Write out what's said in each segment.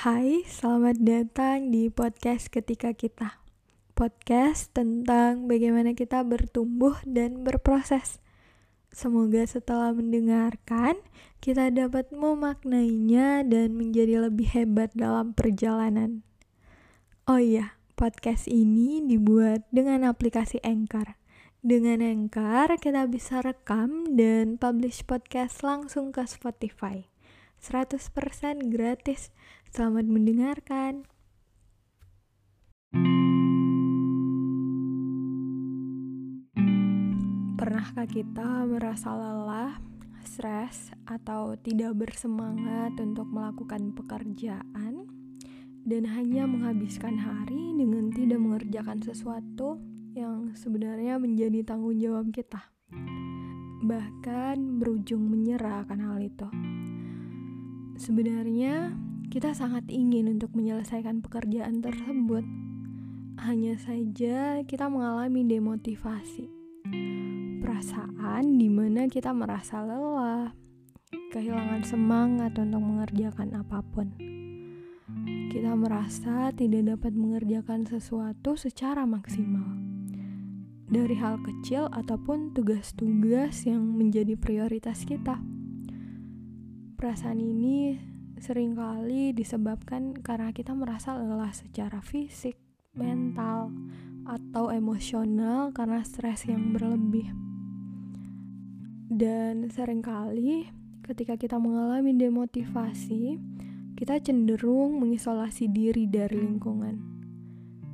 Hai, selamat datang di podcast Ketika Kita. Podcast tentang bagaimana kita bertumbuh dan berproses. Semoga setelah mendengarkan, kita dapat memaknainya dan menjadi lebih hebat dalam perjalanan. Oh iya, podcast ini dibuat dengan aplikasi Anchor. Dengan Anchor, kita bisa rekam dan publish podcast langsung ke Spotify. 100% gratis. Selamat mendengarkan. Pernahkah kita merasa lelah, stres, atau tidak bersemangat untuk melakukan pekerjaan dan hanya menghabiskan hari dengan tidak mengerjakan sesuatu yang sebenarnya menjadi tanggung jawab kita? Bahkan berujung menyerah akan hal itu. Sebenarnya, kita sangat ingin untuk menyelesaikan pekerjaan tersebut. Hanya saja, kita mengalami demotivasi, perasaan di mana kita merasa lelah, kehilangan semangat untuk mengerjakan apa pun. Kita merasa tidak dapat mengerjakan sesuatu secara maksimal, dari hal kecil ataupun tugas-tugas yang menjadi prioritas kita. Perasaan ini sering kali disebabkan karena kita merasa lelah secara fisik, mental, atau emosional karena stres yang berlebih. Dan sering kali ketika kita mengalami demotivasi, kita cenderung mengisolasi diri dari lingkungan.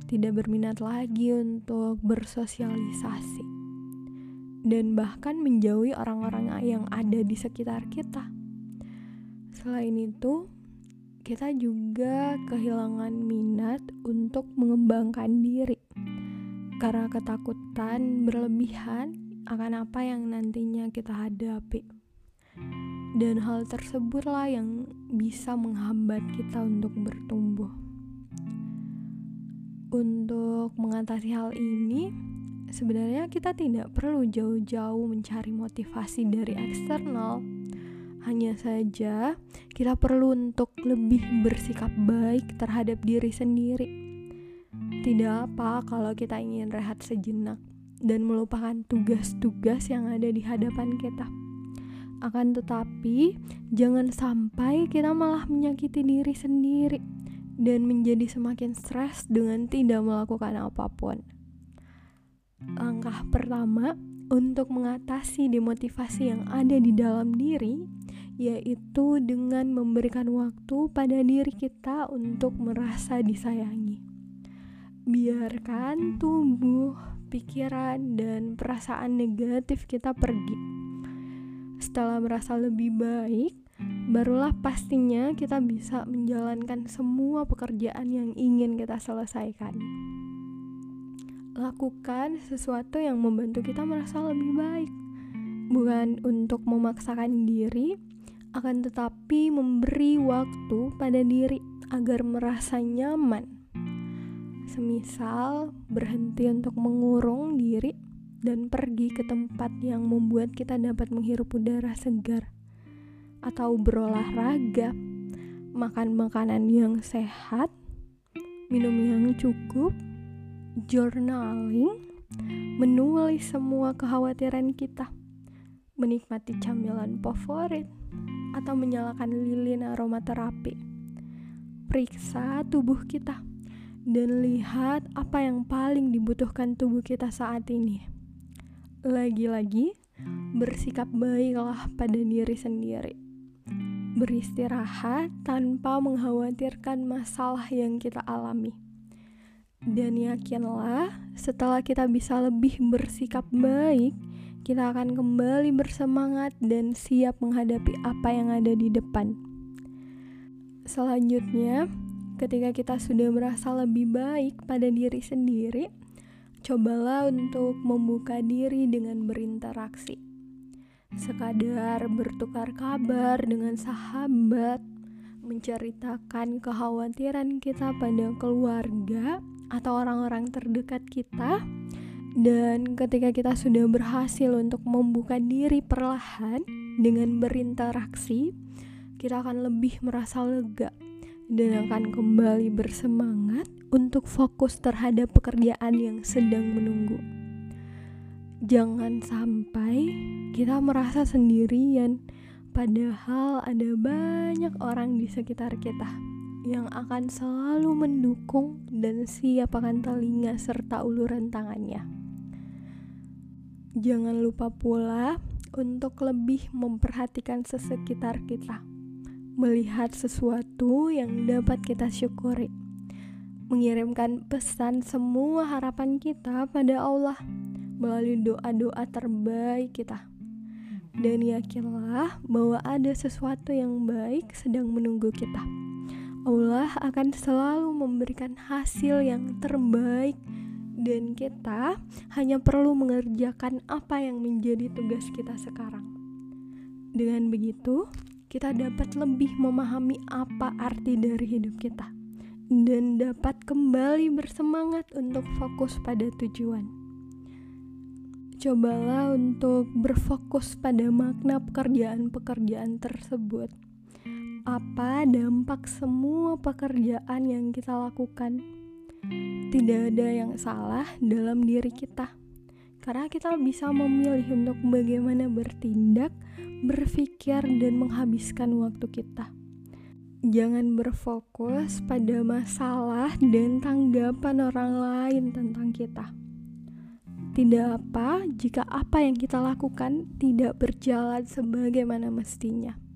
Tidak berminat lagi untuk bersosialisasi. Dan bahkan menjauhi orang-orang yang ada di sekitar kita Selain itu, kita juga kehilangan minat untuk mengembangkan diri karena ketakutan berlebihan akan apa yang nantinya kita hadapi. Dan hal tersebutlah yang bisa menghambat kita untuk bertumbuh. Untuk mengatasi hal ini, sebenarnya kita tidak perlu jauh-jauh mencari motivasi dari eksternal hanya saja, kita perlu untuk lebih bersikap baik terhadap diri sendiri. Tidak apa kalau kita ingin rehat sejenak dan melupakan tugas-tugas yang ada di hadapan kita. Akan tetapi, jangan sampai kita malah menyakiti diri sendiri dan menjadi semakin stres dengan tidak melakukan apa pun. Langkah pertama untuk mengatasi demotivasi yang ada di dalam diri yaitu dengan memberikan waktu pada diri kita untuk merasa disayangi. Biarkan tubuh, pikiran, dan perasaan negatif kita pergi. Setelah merasa lebih baik, barulah pastinya kita bisa menjalankan semua pekerjaan yang ingin kita selesaikan. Lakukan sesuatu yang membantu kita merasa lebih baik, bukan untuk memaksakan diri akan tetapi memberi waktu pada diri agar merasa nyaman. Semisal berhenti untuk mengurung diri dan pergi ke tempat yang membuat kita dapat menghirup udara segar atau berolahraga, makan makanan yang sehat, minum yang cukup, journaling, menulis semua kekhawatiran kita, menikmati camilan favorit, atau menyalakan lilin aromaterapi. Periksa tubuh kita dan lihat apa yang paling dibutuhkan tubuh kita saat ini. Lagi-lagi, bersikap baiklah pada diri sendiri. Beristirahat tanpa mengkhawatirkan masalah yang kita alami. Dan yakinlah, setelah kita bisa lebih bersikap baik, kita akan kembali bersemangat dan siap menghadapi apa yang ada di depan. Selanjutnya, ketika kita sudah merasa lebih baik pada diri sendiri, cobalah untuk membuka diri dengan berinteraksi. Sekadar bertukar kabar dengan sahabat, menceritakan kekhawatiran kita pada keluarga atau orang-orang terdekat kita dan ketika kita sudah berhasil untuk membuka diri perlahan dengan berinteraksi, kita akan lebih merasa lega dan akan kembali bersemangat untuk fokus terhadap pekerjaan yang sedang menunggu. Jangan sampai kita merasa sendirian, padahal ada banyak orang di sekitar kita yang akan selalu mendukung dan siap akan telinga serta uluran tangannya. Jangan lupa pula untuk lebih memperhatikan sesekitar kita, melihat sesuatu yang dapat kita syukuri, mengirimkan pesan semua harapan kita pada Allah melalui doa-doa terbaik kita. Dan yakinlah bahwa ada sesuatu yang baik sedang menunggu kita. Allah akan selalu memberikan hasil yang terbaik dan kita hanya perlu mengerjakan apa yang menjadi tugas kita sekarang. Dengan begitu, kita dapat lebih memahami apa arti dari hidup kita dan dapat kembali bersemangat untuk fokus pada tujuan. Cobalah untuk berfokus pada makna pekerjaan-pekerjaan tersebut apa dampak semua pekerjaan yang kita lakukan. Tidak ada yang salah dalam diri kita, karena kita bisa memilih untuk bagaimana bertindak, berpikir, dan menghabiskan waktu kita. Jangan berfokus pada masalah dan tanggapan orang lain tentang kita. Tidak apa jika apa yang kita lakukan tidak berjalan sebagaimana mestinya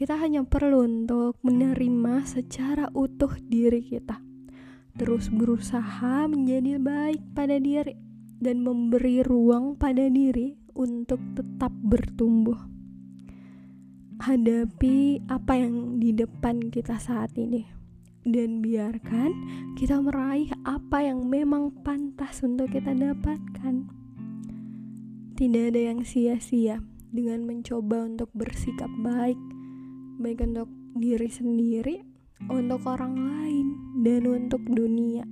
kita hanya perlu untuk menerima secara utuh diri kita, terus berusaha menjadi baik pada diri, dan memberi ruang pada diri untuk tetap bertumbuh. Hadapi apa yang di depan kita saat ini, dan biarkan kita meraih apa yang memang pantas untuk kita dapatkan. Tidak ada yang sia-sia dengan mencoba untuk bersikap baik baik untuk diri sendiri, untuk orang lain, dan untuk dunia.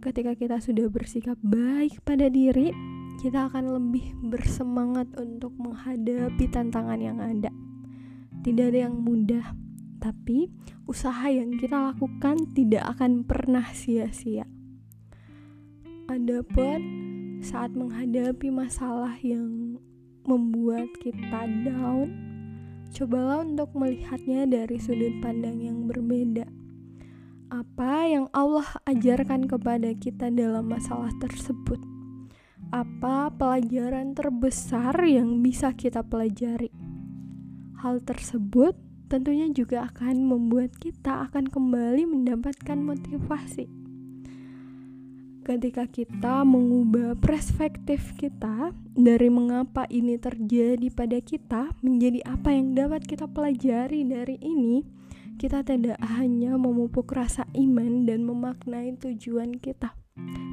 Ketika kita sudah bersikap baik pada diri, kita akan lebih bersemangat untuk menghadapi tantangan yang ada. Tidak ada yang mudah, tapi usaha yang kita lakukan tidak akan pernah sia-sia. Adapun saat menghadapi masalah yang membuat kita down, Cobalah untuk melihatnya dari sudut pandang yang berbeda. Apa yang Allah ajarkan kepada kita dalam masalah tersebut? Apa pelajaran terbesar yang bisa kita pelajari? Hal tersebut tentunya juga akan membuat kita akan kembali mendapatkan motivasi ketika kita mengubah perspektif kita dari mengapa ini terjadi pada kita menjadi apa yang dapat kita pelajari dari ini, kita tidak hanya memupuk rasa iman dan memaknai tujuan kita,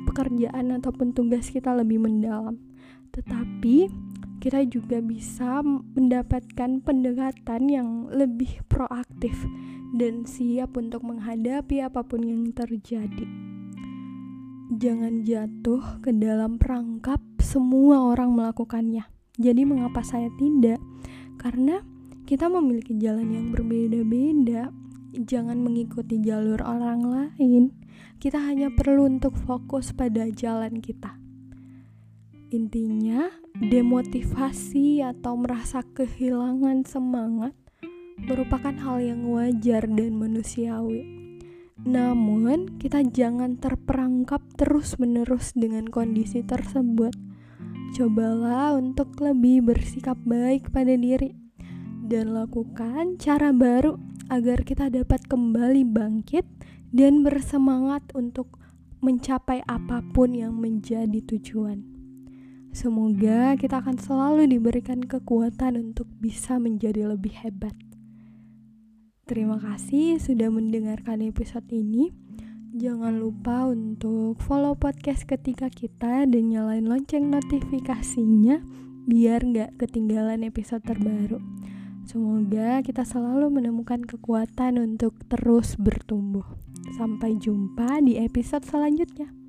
pekerjaan ataupun tugas kita lebih mendalam, tetapi kita juga bisa mendapatkan pendekatan yang lebih proaktif dan siap untuk menghadapi apa pun yang terjadi jangan jatuh ke dalam perangkap semua orang melakukannya. Jadi mengapa saya tidak? Karena kita memiliki jalan yang berbeda-beda. Jangan mengikuti jalur orang lain. Kita hanya perlu untuk fokus pada jalan kita. Intinya, demotivasi atau merasa kehilangan semangat merupakan hal yang wajar dan manusiawi namun, kita jangan terperangkap terus-menerus dengan kondisi tersebut. Cobalah untuk lebih bersikap baik pada diri dan lakukan cara baru agar kita dapat kembali bangkit dan bersemangat untuk mencapai apa pun yang menjadi tujuan. Semoga kita akan selalu diberikan kekuatan untuk bisa menjadi lebih hebat. Terima kasih sudah mendengarkan episode ini. Jangan lupa untuk follow podcast ketika kita dan nyalain lonceng notifikasinya biar gak ketinggalan episode terbaru. Semoga kita selalu menemukan kekuatan untuk terus bertumbuh. Sampai jumpa di episode selanjutnya.